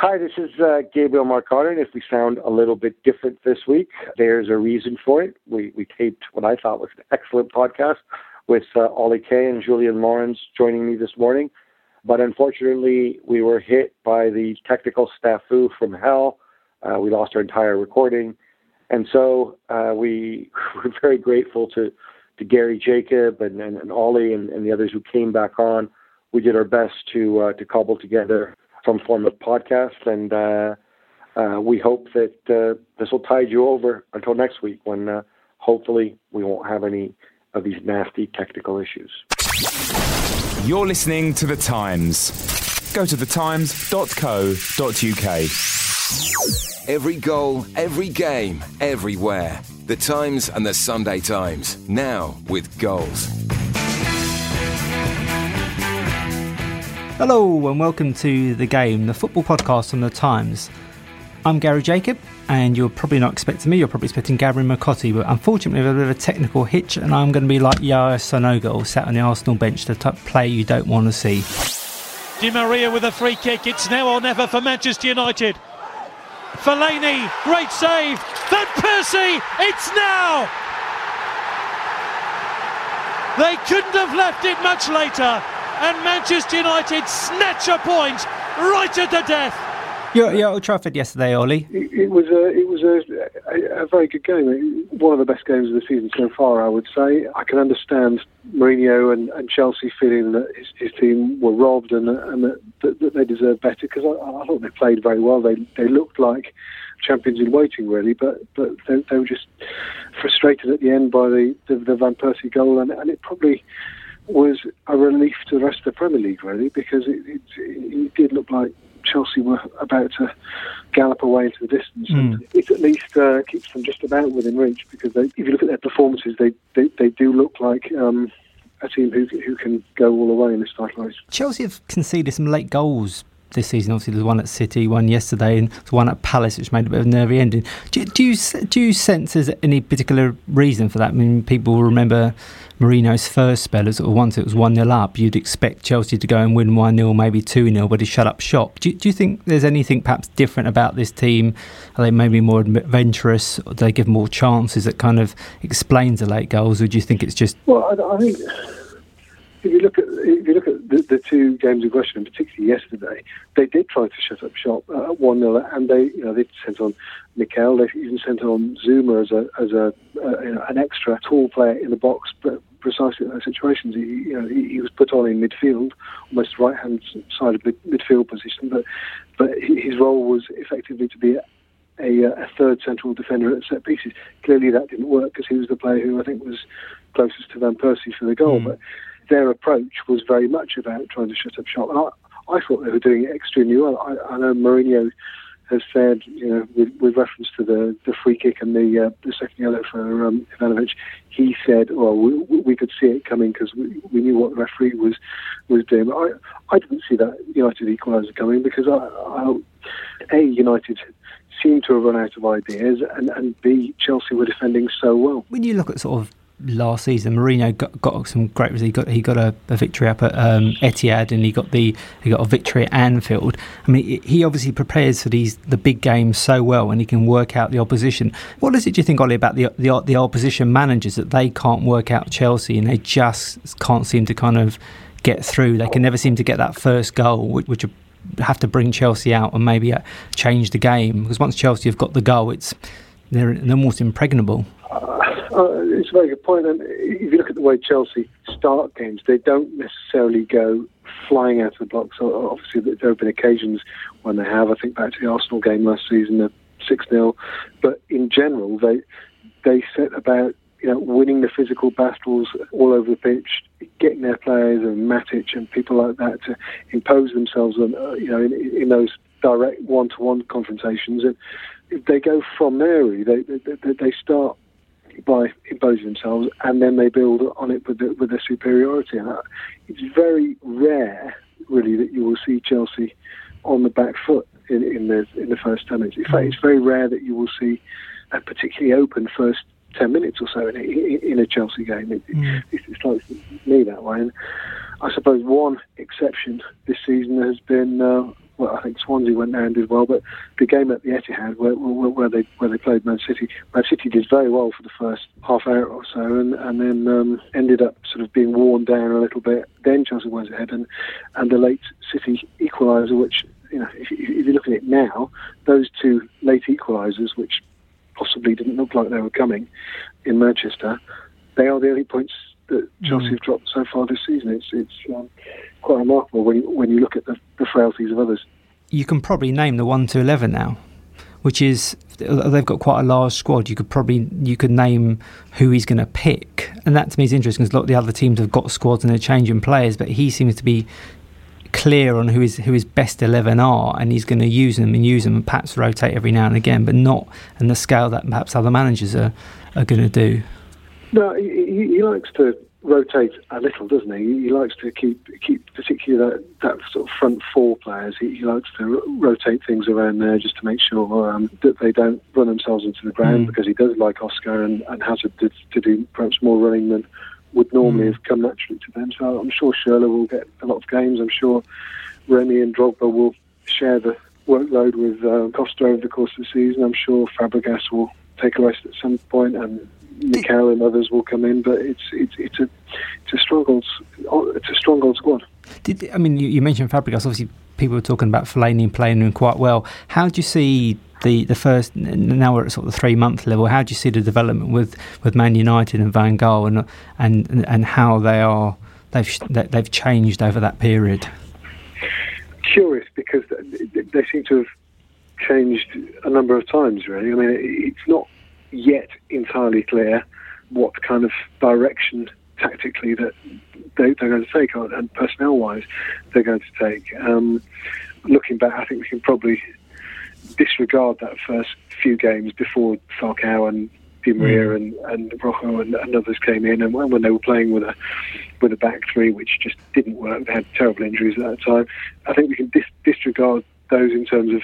Hi, this is uh, Gabriele Marcotti. And if we sound a little bit different this week, there's a reason for it. We, we taped what I thought was an excellent podcast with uh, Oli Kay and Julian Lawrence joining me this morning. But unfortunately, we were hit by the technical snafu from hell. Uh, we lost our entire recording. And so uh, we were very grateful to, to Gary Jacob and, and, and Ollie and, and the others who came back on. We did our best to uh, to cobble together some form of podcast, and uh, uh, we hope that uh, this will tide you over until next week when uh, hopefully we won't have any of these nasty technical issues. You're listening to The Times. Go to thetimes.co.uk. Every goal, every game, everywhere. The Times and the Sunday Times. Now with goals. Hello and welcome to The Game, the football podcast from The Times. I'm Gary Jacob, and you're probably not expecting me, you're probably expecting Gary Marcotti, but unfortunately, have a bit of a technical hitch, and I'm going to be like Yaya Sanogo, all sat on the Arsenal bench, the type of player you don't want to see. Di Maria with a free kick. It's now or never for Manchester United. Fellaini, great save. Van Persie, it's now. They couldn't have left it much later, and Manchester United snatch a point right at the death. You're, you're at Old Trafford yesterday, Ollie. It, it was a it was a, a, a very good game. One of the best games of the season so far, I would say. I can understand Mourinho and, and Chelsea feeling that his, his team were robbed and, and that, that, that they deserve better because I, I thought they played very well. They they looked like champions in waiting, really, but but they, they were just frustrated at the end by the the, the Van Persie goal, and, and it probably was a relief to the rest of the Premier League, really, because it, it, it did look like Chelsea were about to gallop away into the distance. Mm. And it at least uh, keeps them just about within reach because they, if you look at their performances, they, they, they do look like um, a team who, who can go all the way in this title race. Chelsea have conceded some late goals this season. Obviously, there's one at City, one yesterday, and there's one at Palace, which made a bit of a nervy ending. Do, do you do you sense there's any particular reason for that? I mean, people will remember Mourinho's first spell, as once it was 1 0 up, you'd expect Chelsea to go and win 1 0, maybe 2 0, but he shut up shop. Do, do you think there's anything perhaps different about this team? Are they maybe more adventurous? Or do they give more chances that kind of explains the late goals, or do you think it's just. Well, I, I think if you look at if you look at the, the two games in question, particularly yesterday, they did try to shut up shop uh, at one 0 and they you know they sent on Mikel, they even sent on Zouma as a as a uh, you know, an extra tall player in the box, but precisely in those situations, he you know he, he was put on in midfield, almost right hand side of mid, midfield position, but but his role was effectively to be a, a, a third central defender at set pieces. Clearly, that didn't work because he was the player who I think was closest to Van Persie for the goal, Mm. but their approach was very much about trying to shut up shop. And I, I thought they were doing it extremely well. I, I know Mourinho has said, you know, with, with reference to the, the free kick and the uh, the second yellow for um, Ivanovic, he said, well, we, we could see it coming because we, we knew what the referee was was doing. But I, I didn't see that United equaliser coming because I, I, a United seemed to have run out of ideas, and, and B Chelsea were defending so well. When you look at sort of last season, Mourinho got, got some great. He got he got a, a victory up at um, Etihad, and he got the he got a victory at Anfield. I mean, he obviously prepares for these the big games so well, and he can work out the opposition. What is it do you think, Ollie, about the the, the opposition managers that they can't work out Chelsea, and they just can't seem to kind of get through? They can never seem to get that first goal, which, which have to bring Chelsea out and maybe uh, change the game because once Chelsea have got the goal, it's they're, they're almost impregnable. Uh, it's a very good point. And if you look at the way Chelsea start games, they don't necessarily go flying out of the blocks. Obviously, there have been occasions when they have. I think back to the Arsenal game last season, the six 0 But in general, they they set about you know, winning the physical battles all over the pitch, getting their players and Matic and people like that to impose themselves on, uh, you know, in, in those direct one-to-one confrontations, and they go from there. They, they they start by imposing themselves, and then they build on it with the, with their superiority. And it's very rare, really, that you will see Chelsea on the back foot in, in the in the first ten minutes. In fact, it's very rare that you will see a particularly open first 10 minutes or so in a, in a Chelsea game. It, mm. it, it strikes me that way. And I suppose one exception this season has been, uh, well, I think Swansea went there and did well, but the game at the Etihad where, where, where they where they played Man City, Man City did very well for the first half hour or so, and and then um, ended up sort of being worn down a little bit. Then Chelsea went ahead, and and the late City equaliser, which you know, if, if you look at it now, those two late equalisers, which possibly didn't look like they were coming in Manchester, they are the only points that Chelsea mm. have dropped so far this season. It's it's um, quite remarkable when you, when you look at the, the frailties of others. You can probably name the one to eleven now, which is they've got quite a large squad. You could probably you could name who he's going to pick, and that to me is interesting because a lot of the other teams have got squads and they're changing players, but he seems to be clear on who his who his best eleven are, and he's going to use them and use them and perhaps rotate every now and again, but not in the scale that perhaps other managers are are going to do. No, he, he, likes to rotate a little, doesn't he? He likes to keep keep particularly that, that sort of front four players. He, he likes to rotate things around there just to make sure um, that they don't run themselves into the ground mm. because he does like Oscar and, and Hazard to, to do perhaps more running than would normally mm. have come naturally to them. So I'm sure Schürrle will get a lot of games. I'm sure Remy and Drogba will share the workload with uh, Costa over the course of the season. I'm sure Fabregas will take a rest at some point, and Mikel and others will come in. But it's it's it's a it's a strong it's a strong old squad. Did I mean you, you mentioned Fabregas? Obviously, people were talking about Fellaini playing him quite well. How do you see the, the first now we're at sort of the three month level. How do you see the development with, with Man United and Van Gaal and and and how they are they've they've changed over that period? Curious because they seem to have changed a number of times. Really, I mean, it's not yet entirely clear what kind of direction tactically that they, are going to take on and personnel wise they're going to take. Um, looking back, I think we can probably disregard that first few games before Falcao and Di Maria mm. and, and Rojo and, and, others came in, and when, when they were playing with a with a back three, which just didn't work, they had terrible injuries at that time. I think we can dis- disregard those in terms of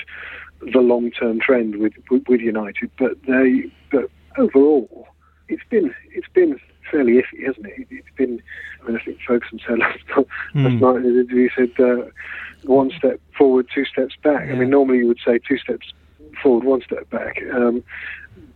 the long term trend with, with, with United, but they overall, it's been it's been fairly iffy, hasn't it? It's been. I mean, I think Ferguson said last, mm. night in the interview, he said. Uh, one step forward, two steps back. Yeah. I mean, normally you would say two steps forward, one step back. Um,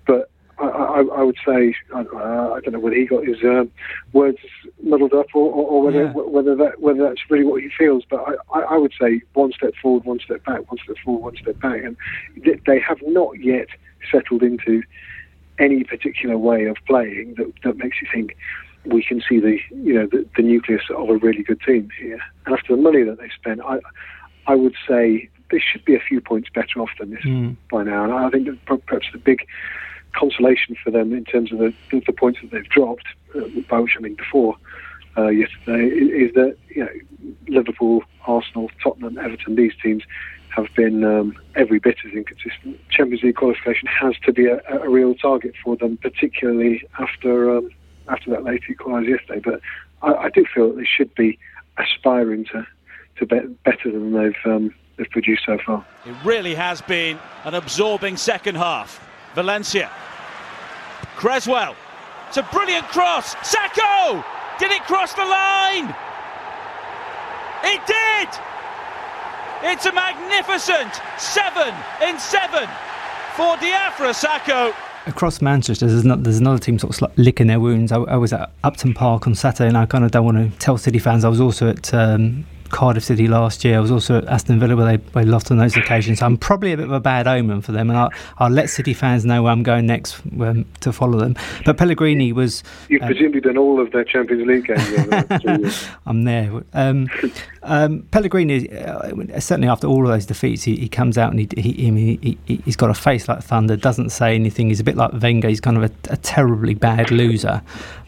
but I, I, I, would say I, I, don't know whether he got his um, words muddled up or, or, or whether yeah. whether that whether that's really what he feels. But I, I, would say one step forward, one step back, one step forward, one step back, and they have not yet settled into any particular way of playing that, that makes you think we can see the you know the, the, nucleus of a really good team here. And after the money that they spent, I I would say they should be a few points better off than this mm. by now. And I think that perhaps the big consolation for them in terms of the, the, points that they've dropped, uh, by which I mean before uh, yesterday, is, is, that you know Liverpool, Arsenal, Tottenham, Everton, these teams have been um, every bit as inconsistent. Champions League qualification has to be a, a real target for them, particularly after um, after that late equaliser yesterday. But I, I, do feel that they should be aspiring to to be better than they've um, they've produced so far. It really has been an absorbing second half. Valencia, Cresswell, it's a brilliant cross. Sakho, did it cross the line? It did. It's a magnificent seven in seven for Diafra Sakho across Manchester, there's, there's another team sort of licking their wounds. I, I, was at Upton Park on Saturday, and I kind of don't want to tell City fans I was also at um, Cardiff City last year. I was also at Aston Villa where they, they lost on those occasions. So I'm probably a bit of a bad omen for them, and I'll, I'll let City fans know where I'm going next um, to follow them. But Pellegrini was. You've uh, presumably done all of their Champions League games. I'm there. Um, um, Pellegrini, uh, certainly after all of those defeats, he, he comes out and he, he, he, has got a face like thunder, doesn't say anything. He's a bit like Wenger. He's kind of a, a terribly bad loser.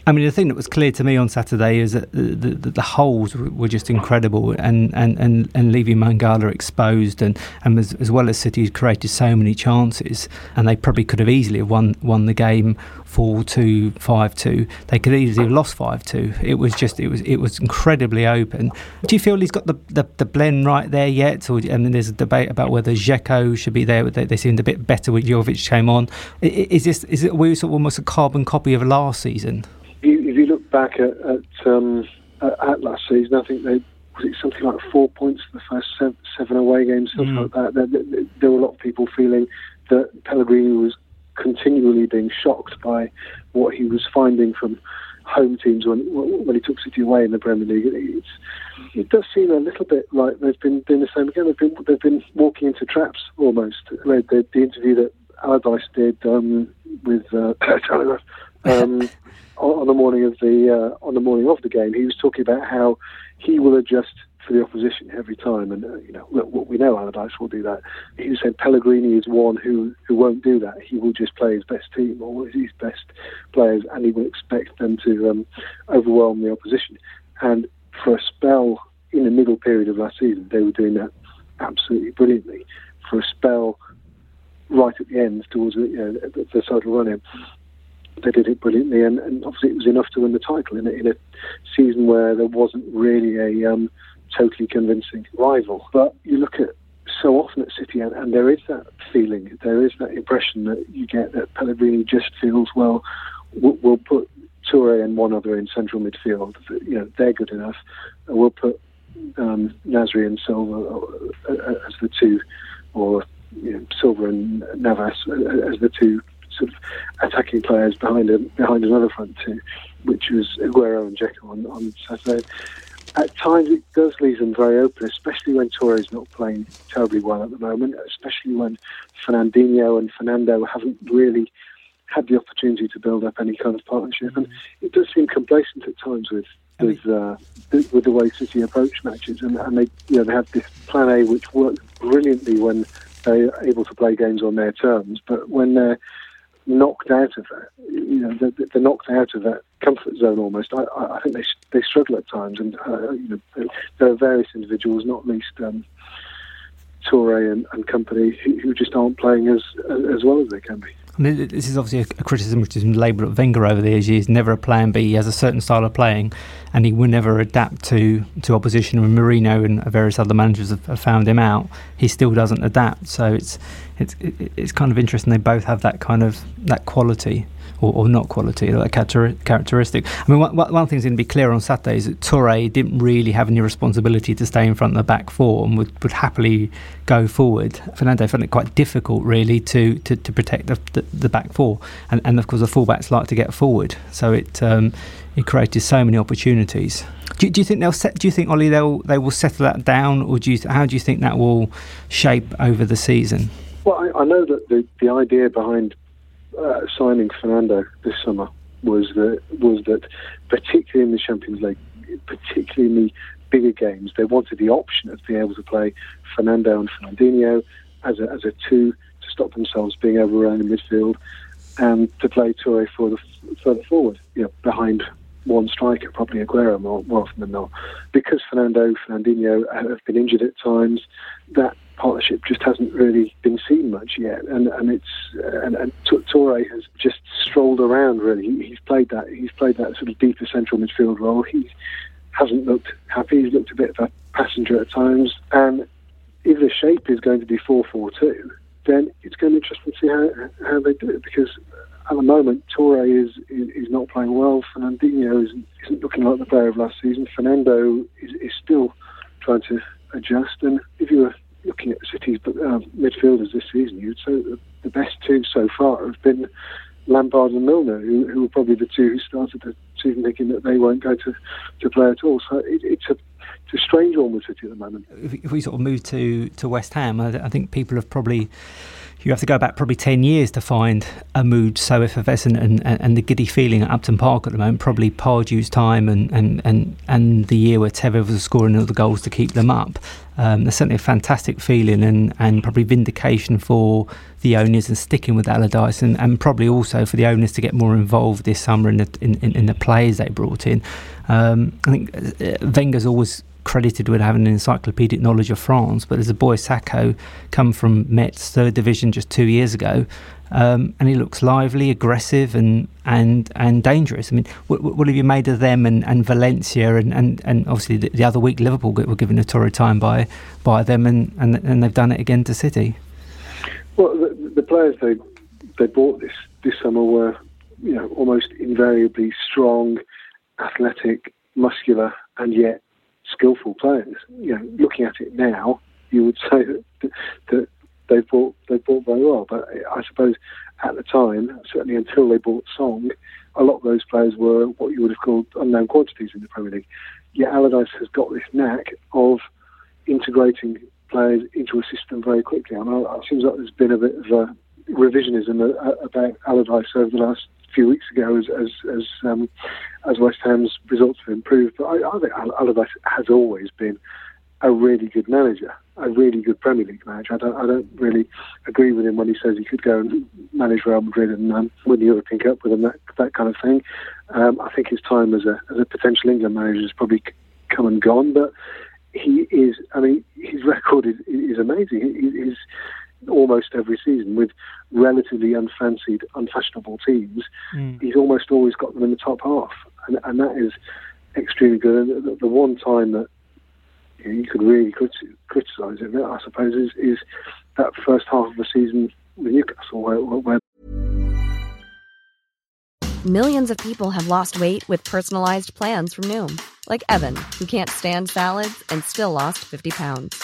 I mean, the thing that was clear to me on Saturday is that the, the, the holes were just incredible, and, and, and, and leaving Mangala exposed, and, and as, as well as City created so many chances, and they probably could have easily have won won the game four two, five two. They could easily have lost five two. It was just it was it was incredibly open. Do you feel he's got the, the, the blend right there yet? Or and then there's a debate about whether Dzeko should be there. They, they seemed a bit better when Jovetic came on. Is this is it we sort of almost a carbon copy of last season? If you look back at at, um, at last season, I think they was it something like four points for the first seven, seven away games, something mm. like that. There, there, there, were a lot of people feeling that Pellegrini was continually being shocked by what he was finding from home teams when when he took City away in the Premier League. It's, it does seem a little bit like they've been doing the same again. They've been they've been walking into traps almost. The, the interview that Allardyce did um, with uh, Telegraph. Um, on the morning of the uh, on the morning of the game, he was talking about how he will adjust for the opposition every time, and uh, you know look, we know Allardyce will do that. He said Pellegrini is one who who won't do that. He will just play his best team or his best players, and he will expect them to um, overwhelm the opposition. And for a spell in the middle period of last season, they were doing that absolutely brilliantly. For a spell right at the end towards the, you know, the, the title run-in, they did it brilliantly, and, and, obviously it was enough to win the title in a, in a season where there wasn't really a um, totally convincing rival. But you look at so often at City, and, and, there is that feeling, there is that impression that you get that Pellegrini just feels well. We'll, we'll put Toure and one other in central midfield. You know they're good enough. We'll put um, Nasri and Silva uh, uh, as the two, or you know, Silva and Navas as the two sort of attacking players behind a, behind another front two, which was Aguero and Dzeko on, on Saturday. At times it does leave them very open, especially when Toure's not playing terribly well at the moment, especially when Fernandinho and Fernando haven't really had the opportunity to build up any kind of partnership. And it does seem complacent at times with with uh, with the way City approach matches, and, and they you know they have this plan A which works brilliantly when they're able to play games on their terms, but when they're knocked out of that. You know, they're, they're knocked out of that comfort zone almost. I, I think they they struggle at times, and uh, you know, there are various individuals, not least um, Toure and, and company, who, who, just aren't playing as as well as they can be. I mean, this is obviously a, a criticism which has been labelled at Wenger over the years. He's never a plan B. He has a certain style of playing, and he will never adapt to, to opposition. When Mourinho and various other managers have, have found him out, he still doesn't adapt. So it's it's it's kind of interesting. They both have that kind of that quality or, or not quality, that characteristic. I mean, one, one thing's going to be clear on Saturday is that Toure didn't really have any responsibility to stay in front of the back four and would, would happily go forward. Fernando found it quite difficult, really, to, to, to protect the, the, the, back four. And, and of course, the fullbacks like to get forward. So it, um, it created so many opportunities. Do, do, you think they'll set? Do you think Ollie they'll they will settle that down, or do you? How do you think that will shape over the season? Well, I, I know that the the idea behind uh, signing Fernando this summer was that was that particularly in the Champions League, particularly in the bigger games, they wanted the option of being able to play Fernando and Fernandinho as a as a two to stop themselves being overrun in midfield, and to play Toure for the further forward, you know, behind one striker, probably Aguero more, more often than not. Because Fernando, and Fernandinho have been injured at times, that partnership just hasn't really been seen much yet, and and it's uh, and, and Toure has just strolled around. Really, he, he's played that he's played that sort of deeper central midfield role. He hasn't looked happy. He's looked a bit of a passenger at times, and if the shape is going to be four four two, then it's going to be interesting to see how how they do it because. At the moment, Toure is, is, is not playing well. Fernandinho isn't, isn't looking like the player of last season. Fernando is, is still trying to adjust. And if you were looking at the City's uh, midfielders this season, you'd say the best two so far have been Lampard and Milner, who, who were probably the two who started the season thinking that they weren't going to, to play at all. So it, it's a it's a strange one with City at the moment. If we sort of move to to West Ham, I, I think people have probably you have to go back probably 10 years to find a mood so effervescent and, and, and, the giddy feeling at Upton Park at the moment. Probably Pardew's time and, and, and, and the year where Tevez was scoring all the goals to keep them up. Um, there's certainly a fantastic feeling and, and probably vindication for the owners and sticking with Allardyce and, and probably also for the owners to get more involved this summer in the, in, in, in the players they brought in. Um, I think uh, Wenger's always credited with having an encyclopedic knowledge of France, but there's a boy Sakho come from Metz third division just two years ago, um, and he looks lively, aggressive, and and and dangerous. I mean, what, what have you made of them and, and Valencia and, and, and obviously the, the other week Liverpool were given a torrid time by by them, and, and and they've done it again to City. Well, the, the players they they bought this this summer were you know almost invariably strong, athletic, muscular, and yet skillful players. You know, looking at it now, you would say that, that they bought they bought very well. But I suppose at the time, certainly until they bought Song, a lot of those players were what you would have called unknown quantities in the Premier League. Yet Allardyce has got this knack of integrating players into a system very quickly. I mean, it seems like there's been a bit of a revisionism about Allardyce over the last few weeks ago as as as, um, as West Ham's results have improved. But I, I think Allardyce has always been a really good manager, a really good Premier League manager. I don't, I don't really agree with him when he says he could go and manage Real Madrid and um, win the European Cup with him, that, that kind of thing. Um, I think his time as a, as a potential England manager has probably come and gone, but he is, I mean, his record is, is amazing. He, he's almost every season with relatively unfancied, unfashionable teams. Mm. He's almost always got them in the top half, and, and that is extremely good. And the, the one time that you, know, you could really criticise him, I suppose, is, is that first half of the season with Newcastle, where, where Millions of people have lost weight with personalised plans from Noom, like Evan, who can't stand salads and still lost 50 pounds.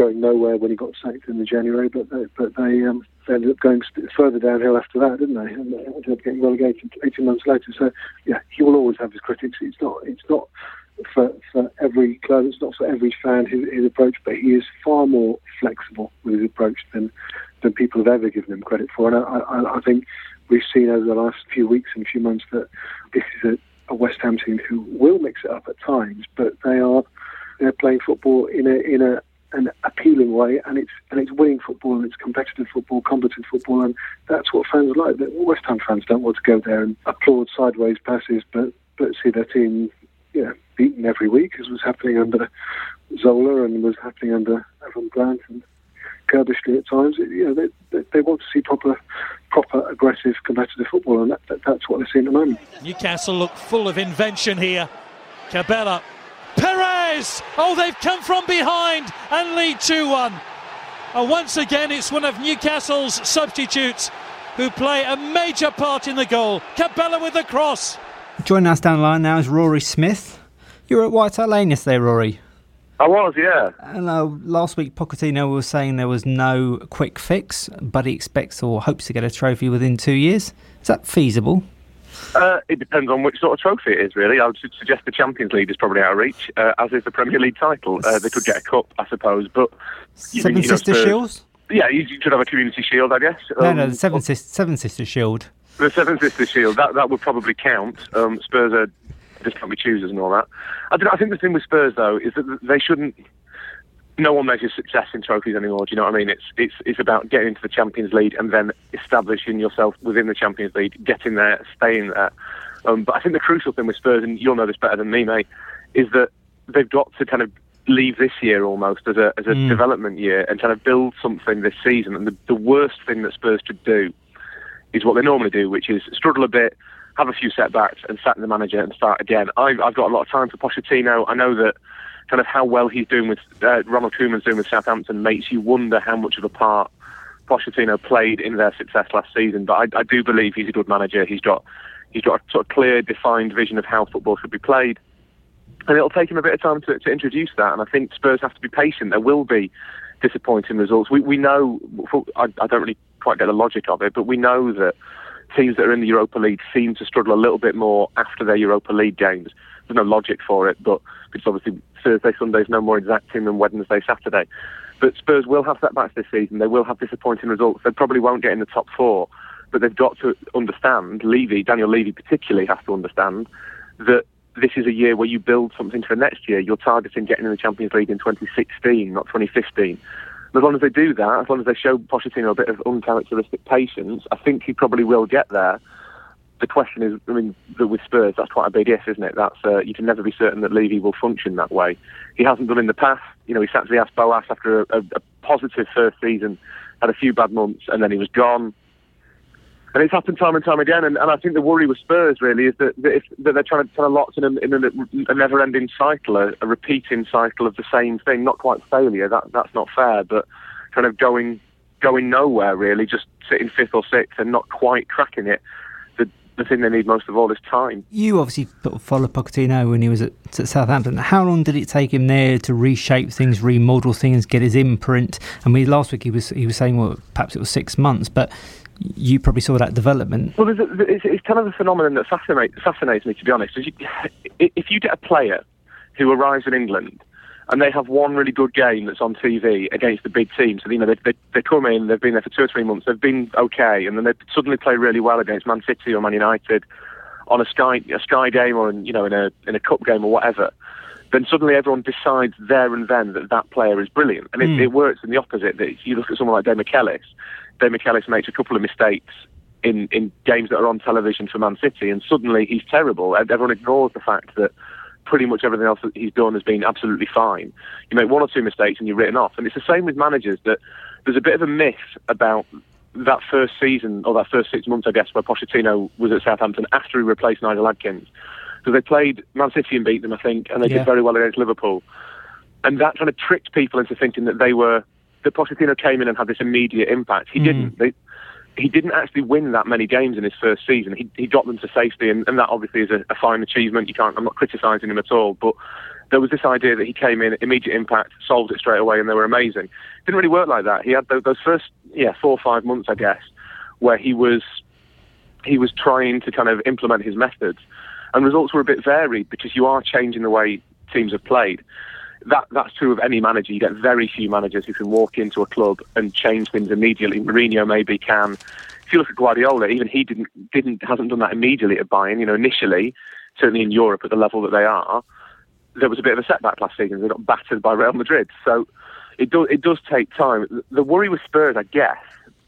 going nowhere when he got sacked in the January, but they, but they, um, they ended up going further downhill after that, didn't they? And they ended up getting relegated 18 months later. So yeah, he will always have his critics. It's not it's not for, for every club, it's not for every fan his, his approach, but he is far more flexible with his approach than than people have ever given him credit for. And I, I, I think we've seen over the last few weeks and few months that this is a, a West Ham team who will mix it up at times, but they are they're playing football in a in a an appealing way, and it's and it's winning football, and it's competitive football, competent football, and that's what fans like. West Ham fans don't want to go there and applaud sideways passes, but but see their team, know, beaten every week, as was happening under Zola and was happening under Avram Grant and Curbishley at times. You know, they, they, they, want to see proper, proper aggressive, competitive football, and that, that, that's what they're seeing at the moment. Newcastle look full of invention here. Cabella Perez! Oh, they've come from behind and lead 2 1. And once again, it's one of Newcastle's substitutes who play a major part in the goal. Cabella with the cross. Joining us down the line now is Rory Smith. You were at White Hart Lane yesterday, Rory. I was, yeah. And uh, last week, Pochettino was saying there was no quick fix, but he expects or hopes to get a trophy within two years. Is that feasible? Uh, it depends on which sort of trophy it is, really. I would suggest the Champions League is probably out of reach, uh, as is the Premier League title. Uh, they could get a cup, I suppose, but Seven you know, Sister Shields. Yeah, you should have a Community Shield, I guess. No, um, no, the Seven, Sis- Seven Sister Shield. The Seven Sister Shield that that would probably count. Um, Spurs are just can't be choosers and all that. I, I think the thing with Spurs though is that they shouldn't no one measures success in trophies anymore. Do you know what I mean? It's it's it's about getting into the Champions League and then establishing yourself within the Champions League, getting there, staying there. Um, but I think the crucial thing with Spurs, and you'll know this better than me, mate, is that they've got to kind of leave this year almost as a as a mm. development year and kind of build something this season. And the, the worst thing that Spurs should do is what they normally do, which is struggle a bit, have a few setbacks, and sack the manager and start again. I've, I've got a lot of time for Pochettino. I know that kind of how well he's doing with uh, Ronald Koeman's doing with Southampton makes you wonder how much of a part Pochettino played in their success last season. But I, I do believe he's a good manager. He's got he's got a sort of clear, defined vision of how football should be played. And it'll take him a bit of time to, to introduce that. And I think Spurs have to be patient. There will be disappointing results. We, we know, I, I don't really quite get the logic of it, but we know that teams that are in the Europa League seem to struggle a little bit more after their Europa League games. There's no logic for it, but it's obviously Thursday, Sunday is no more exacting than Wednesday, Saturday. But Spurs will have setbacks this season. They will have disappointing results. They probably won't get in the top four, but they've got to understand. Levy, Daniel Levy particularly, has to understand that this is a year where you build something for next year. You're targeting getting in the Champions League in 2016, not 2015. As long as they do that, as long as they show Pochettino a bit of uncharacteristic patience, I think he probably will get there the question is, I mean, with Spurs, that's quite a big if, isn't it? That's uh, you can never be certain that Levy will function that way. He hasn't done in the past. You know, he sacked Villas Boas after a, a, a positive first season, had a few bad months, and then he was gone. And it's happened time and time again. And, and I think the worry with Spurs really is that, that, if, that they're trying to kind of locked in a, in a, a never-ending cycle, a, a repeating cycle of the same thing. Not quite failure. That that's not fair, but kind of going going nowhere really, just sitting fifth or sixth and not quite cracking it the thing they need most of all is time. You obviously followed Pochettino when he was at, at, Southampton. How long did it take him there to reshape things, remodel things, get his imprint? I mean, last week he was he was saying, well, perhaps it was six months, but you probably saw that development. Well, a, it's, it's, kind of a phenomenon that fascinates, fascinates me, to be honest. You, if you get a player who arrives in England and they have one really good game that's on TV against the big teams. So, you know, they, they, they come in, they've been there for two or three months, they've been okay, and then they suddenly play really well against Man City or Man United on a Sky, a Sky game or, in, you know, in a, in a cup game or whatever. Then suddenly everyone decides there and then that that player is brilliant. And it, mm. it works in the opposite. That you look at someone like Demichelis, Demichelis makes a couple of mistakes in, in games that are on television for Man City, and suddenly he's terrible. Everyone ignores the fact that pretty much everything else that he's done has been absolutely fine. You make one or two mistakes and you're written off. And it's the same with managers that there's a bit of a myth about that first season or that first six months, I guess, where Pochettino was at Southampton after he replaced Nigel Adkins. Because they played Man City and beat them, I think, and they yeah. did very well against Liverpool. And that kind of tricked people into thinking that they were that Pochettino came in and had this immediate impact. He mm. didn't. They, he didn't actually win that many games in his first season. He, he got them to safety, and, and that obviously is a, a fine achievement. You can't. I'm not criticising him at all, but there was this idea that he came in, immediate impact, solved it straight away, and they were amazing. Didn't really work like that. He had those, those first, yeah, four or five months, I guess, where he was he was trying to kind of implement his methods, and results were a bit varied because you are changing the way teams have played that that's true of any manager. You get very few managers who can walk into a club and change things immediately. Mourinho maybe can. If you look at Guardiola, even he didn't didn't hasn't done that immediately at Bayern. You know, initially, certainly in Europe at the level that they are, there was a bit of a setback last season. They got battered by Real Madrid. So it does it does take time. The worry with Spurs, I guess,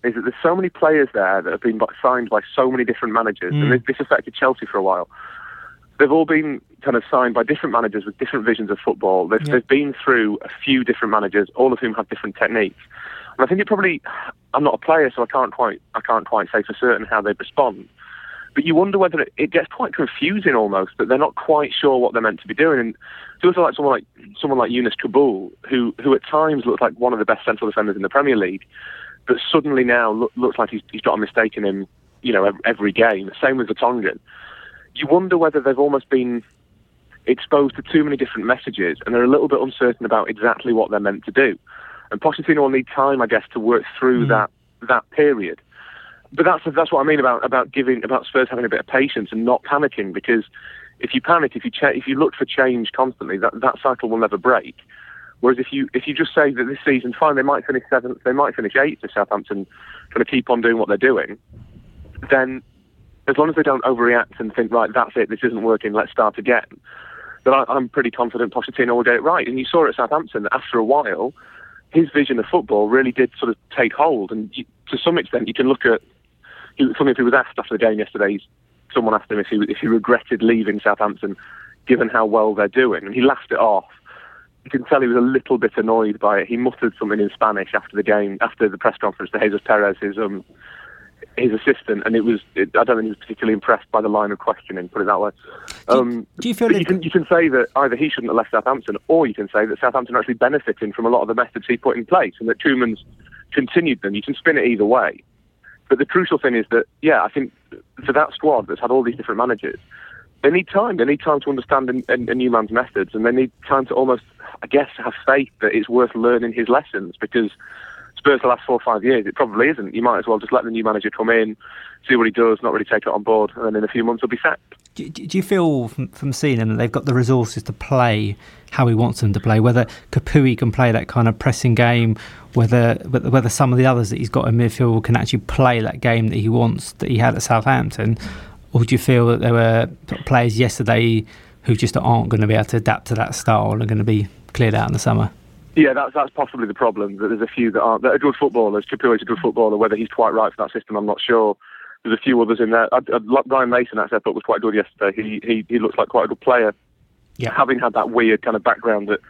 is that there's so many players there that have been signed by so many different managers, mm. and this affected Chelsea for a while they've all been kind of signed by different managers with different visions of football. They've, yeah. they've been through a few different managers, all of whom have different techniques. And I think it probably, I'm not a player, so I can't quite, I can't quite say for certain how they respond. But you wonder whether it, it gets quite confusing almost that they're not quite sure what they're meant to be doing. And it feels like someone like someone like Younes Kaboul, who who at times looks like one of the best central defenders in the Premier League, but suddenly now look, looks like he's, he's got a mistake in him, you know, every, every game. Same with Vertonghen you wonder whether they've almost been exposed to too many different messages and they're a little bit uncertain about exactly what they're meant to do. And Pochettino will need time, I guess, to work through mm. that that period. but that's that's what I mean about about giving about Spurs having a bit of patience and not panicking because if you panic, if you cha- if you look for change constantly, that that cycle will never break. Whereas if you if you just say that this season, fine, they might finish seventh, they might finish eighth if Southampton kind of keep on doing what they're doing, then as long as they don't overreact and think, right, that's it, this isn't working, let's start again, then I, I'm pretty confident Pochettino will get it right. And you saw at Southampton that after a while, his vision of football really did sort of take hold. And you, to some extent, you can look at something he was asked after the game yesterday. Someone asked him if he if he regretted leaving Southampton, given how well they're doing, and he laughed it off. You can tell he was a little bit annoyed by it. He muttered something in Spanish after the game, after the press conference to Jesus Perez, his um, his assistant, and it was. It, I don't think he was particularly impressed by the line of questioning. Put it that way. Um, do you feel you can you can say that either he shouldn't have left Southampton, or you can say that Southampton are actually benefiting from a lot of the methods he put in place, and that Koeman's continued them. You can spin it either way. But the crucial thing is that, yeah, I think for that squad that's had all these different managers, they need time. They need time to understand a, a, a new man's methods, and they need time to almost, I guess, have faith that it's worth learning his lessons because Spurs the last four or five years, it probably isn't. You might as well just let the new manager come in, see what he does, not really take it on board, and then in a few months he'll be set. Do, do you feel from, from seeing him that they've got the resources to play how he wants them to play? Whether Capoue can play that kind of pressing game, whether whether some of the others that he's got in midfield can actually play that game that he wants that he had at Southampton, or do you feel that there were players yesterday who just aren't going to be able to adapt to that style and are going to be cleared out in the summer? Yeah, that's that's possibly the problem. That there's a few that aren't that are good footballers. Capoue's a good footballer. Whether he's quite right for that system, I'm not sure. There's a few others in there. I, I, Ryan Mason, actually, I thought was quite good yesterday. He he he looks like quite a good player. Yeah. Having had that weird kind of background that,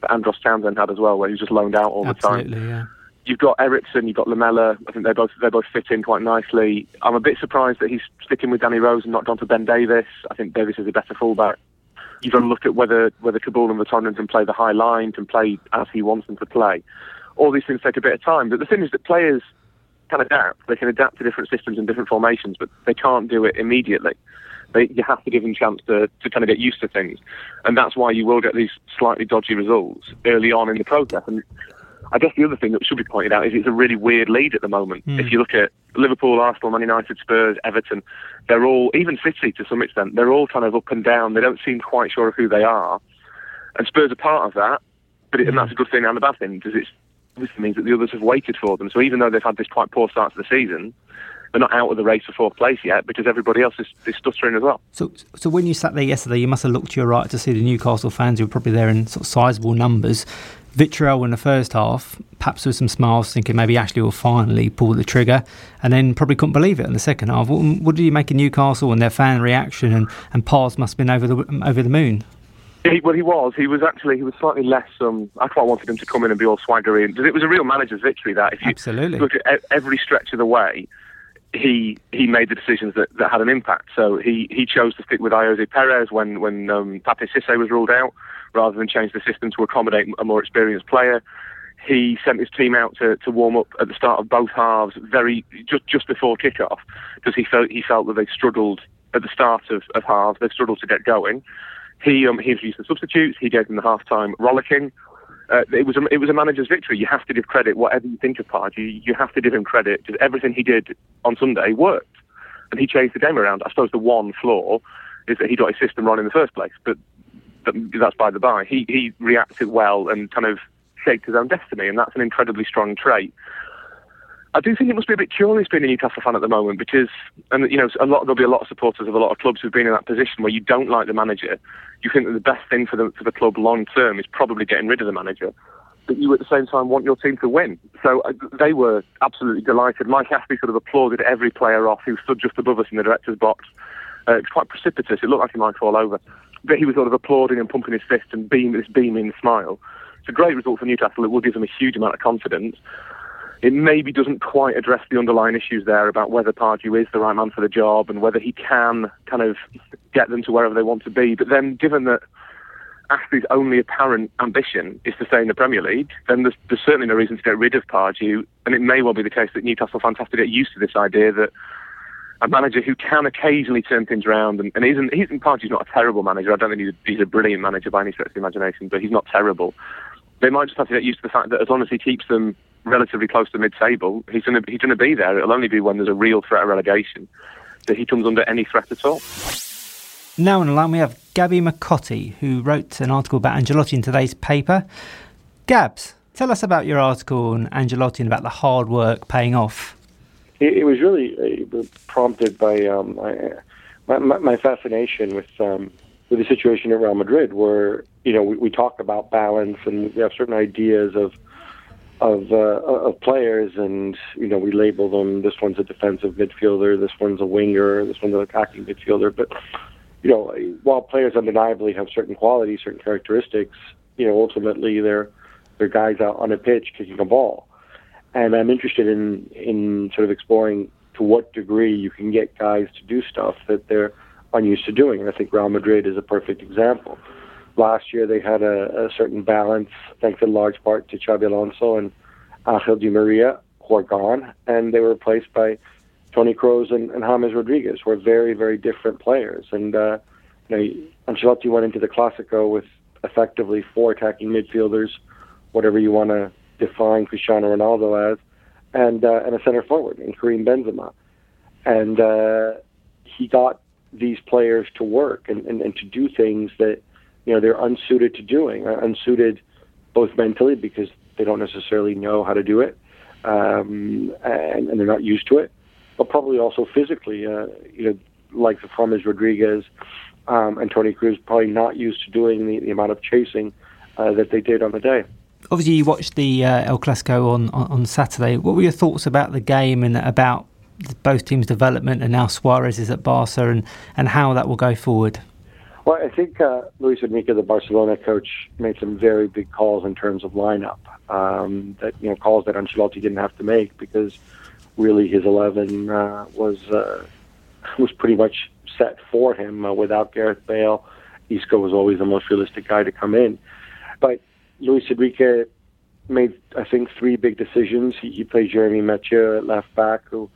that Andros Townsend had as well, where he was just loaned out all Absolutely, the time. yeah. You've got Eriksen, you've got Lamela. I think they both they both fit in quite nicely. I'm a bit surprised that he's sticking with Danny Rose and not gone to Ben Davies. I think Davies is a better fullback. You've got to look at whether whether Kaboul and Vertonghen can play the high line, can play as he wants them to play. All these things take a bit of time. But the thing is that players can adapt. They can adapt to different systems and different formations, but they can't do it immediately. They, you have to give them a chance to, to kind of get used to things. And that's why you will get these slightly dodgy results early on in the process. And I guess the other thing that should be pointed out is it's a really weird lead at the moment. Mm. If you look at Liverpool, Arsenal, Man United, Spurs, Everton, they're all, even City to some extent, they're all kind of up and down. They don't seem quite sure of who they are. And Spurs are part of that, but it, and that's a good thing and a bad thing because it obviously means that the others have waited for them. So even though they've had this quite poor start to the season, they're not out of the race for fourth place yet because everybody else is, is stuttering as well. So, so when you sat there yesterday, you must have looked to your right to see the Newcastle fans who were probably there in sort of sizable numbers. Vitriol in the first half, perhaps with some smiles, thinking maybe Ashley will finally pull the trigger, and then probably couldn't believe it in the second half. What, what did you make of Newcastle and their fan reaction? And, and Pars must have been over the over the moon. He, well, he was. He was actually. He was slightly less. Um, I quite wanted him to come in and be all swaggery, and it was a real manager's victory. That if you Absolutely. look at every stretch of the way, he he made the decisions that, that had an impact. So he, he chose to stick with Ayoze Perez when when um, Papiss Cisse was ruled out, rather than change the system to accommodate a more experienced player. He sent his team out to, to warm up at the start of both halves, very just just before kickoff, because he felt he felt that they struggled at the start of, of halves. They struggled to get going. He um, he introduced the substitutes. He gave them the half time rollicking. Uh, it was a, it was a manager's victory. You have to give credit, whatever you think of Pardew, you, you have to give him credit because everything he did on Sunday worked, and he changed the game around. I suppose the one flaw is that he got his system wrong in the first place, but, but that's by the by. He he reacted well and kind of shaped his own destiny, and that's an incredibly strong trait. I do think it must be a bit curious being a Newcastle fan at the moment because, and you know, a lot there'll be a lot of supporters of a lot of clubs who've been in that position where you don't like the manager. You think that the best thing for the for the club long term is probably getting rid of the manager, but you at the same time want your team to win. So uh, they were absolutely delighted. Mike Ashley sort of applauded every player off who stood just above us in the director's box. Uh, it was quite precipitous. It looked like he might fall over, but he was sort of applauding and pumping his fist and beam this beaming smile. It's a great result for Newcastle. It will give them a huge amount of confidence it maybe doesn't quite address the underlying issues there about whether Pardew is the right man for the job and whether he can kind of get them to wherever they want to be. But then, given that Ashley's only apparent ambition is to stay in the Premier League, then there's, there's certainly no reason to get rid of Pardew. And it may well be the case that Newcastle fans have to get used to this idea that a manager who can occasionally turn things around and, and isn't, Pardew's not a terrible manager. I don't think he's a, he's a brilliant manager by any stretch of the imagination, but he's not terrible. They might just have to get used to the fact that as long as he keeps them relatively close to mid-table, he's going he's to be there. It'll only be when there's a real threat of relegation that he comes under any threat at all. Now on the line we have Gabby Marcotti, who wrote an article about Ancelotti in today's paper. Gabs, tell us about your article on Ancelotti and about the hard work paying off. It, it was really uh, prompted by um, my, my, my, fascination with um, with the situation at Real Madrid, where you know we, we talk about balance and we have certain ideas of of uh, of players, and you know we label them. This one's a defensive midfielder. This one's a winger. This one's an attacking midfielder. But you know, while players undeniably have certain qualities, certain characteristics, you know, ultimately they're they're guys out on a pitch kicking a ball. And I'm interested in in sort of exploring to what degree you can get guys to do stuff that they're unused to doing. And I think Real Madrid is a perfect example. Last year they had a, a certain balance, thanks in large part to Xabi Alonso and Angel Di Maria, who are gone, and they were replaced by Toni Kroos and, and James Rodriguez, who are very, very different players. And uh, you know, Ancelotti went into the Clasico with effectively four attacking midfielders, whatever you want to define Cristiano Ronaldo as, and uh, and a center forward in Karim Benzema, and uh, he got these players to work and, and, and to do things that you know they're unsuited to doing, uh, unsuited both mentally because they don't necessarily know how to do it, um, and, and they're not used to it, but probably also physically. Uh, you know, like the James Rodriguez um, and Toni Kroos probably not used to doing the, the amount of chasing uh, that they did on the day. Obviously, you watched the uh, El Clasico on, on, on Saturday. What were your thoughts about the game and about both teams' development and now Suarez is at Barca and, and how that will go forward? Well, I think uh, Luis Enrique, the Barcelona coach, made some very big calls in terms of lineup. Um, that you know, calls that Ancelotti didn't have to make because really his eleven uh, was uh, was pretty much set for him. Uh, without Gareth Bale, Isco was always the most realistic guy to come in. But Luis Enrique made, I think, three big decisions. He, he played Jeremy Mathieu at left back, who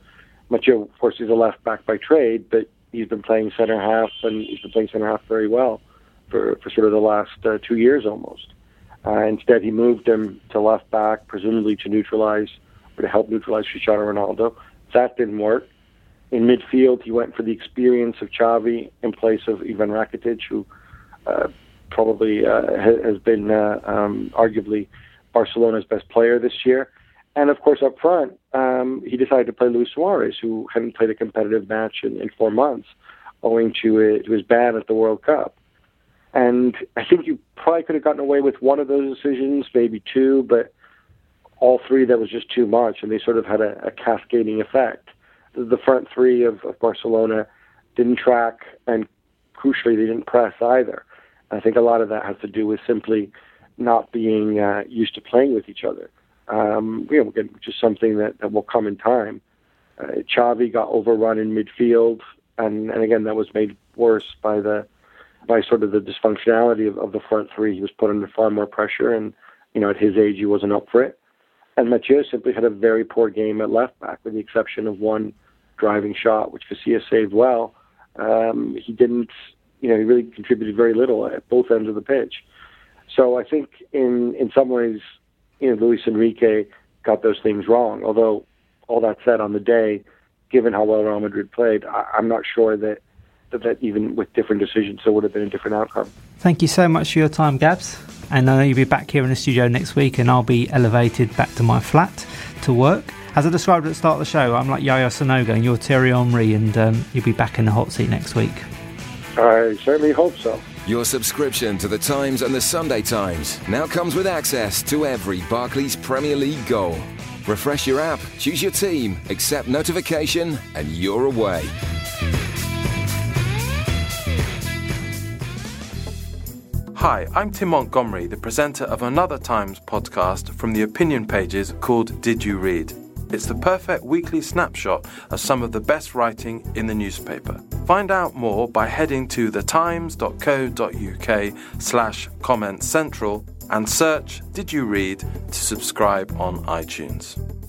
Mathieu, of course, is a left back by trade, but he's been playing center half, and he's been playing center half very well for, for sort of the last uh, two years almost. Uh, instead, he moved him to left back, presumably to neutralize or to help neutralize Cristiano Ronaldo. That didn't work. In midfield, he went for the experience of Xavi in place of Ivan Rakitic, who uh, probably uh, has been uh, um, arguably Barcelona's best player this year. And of course, up front, um, he decided to play Luis Suarez, who hadn't played a competitive match in, in four months, owing to, it, to his ban at the World Cup. And I think you probably could have gotten away with one of those decisions, maybe two, but all three, that was just too much, and they sort of had a, a cascading effect. The front three of, of Barcelona didn't track, and crucially, they didn't press either. I think a lot of that has to do with simply not being uh, used to playing with each other um, you know, which is something that, that will come in time. Uh, Xavi got overrun in midfield, and, and again, that was made worse by the by sort of the dysfunctionality of, of the front three. He was put under far more pressure, and you know, at his age, he wasn't up for it. And Mathieu simply had a very poor game at left back, with the exception of one driving shot, which Casillas saved well. Um, he didn't, you know, he really contributed very little at both ends of the pitch. So I think in in some ways you know, Luis Enrique got those things wrong. Although, all that said, on the day, given how well Real Madrid played, I, I'm not sure that, that, that even with different decisions, there would have been a different outcome. Thank you so much for your time, Gabs. And I know you'll be back here in the studio next week, and I'll be elevated back to my flat to work. As I described at the start of the show, I'm like Yaya Sanogo and you're Thierry Henry, and um, you'll be back in the hot seat next week. I certainly hope so. Your subscription to The Times and The Sunday Times now comes with access to every Barclays Premier League goal. Refresh your app, choose your team, accept notification, and you're away. Hi, I'm Tim Montgomerie, the presenter of another Times podcast from the opinion pages called Did You Read? It's the perfect weekly snapshot of some of the best writing in the newspaper. Find out more by heading to thetimes.co.uk slash comment central and search Did You Read to subscribe on iTunes.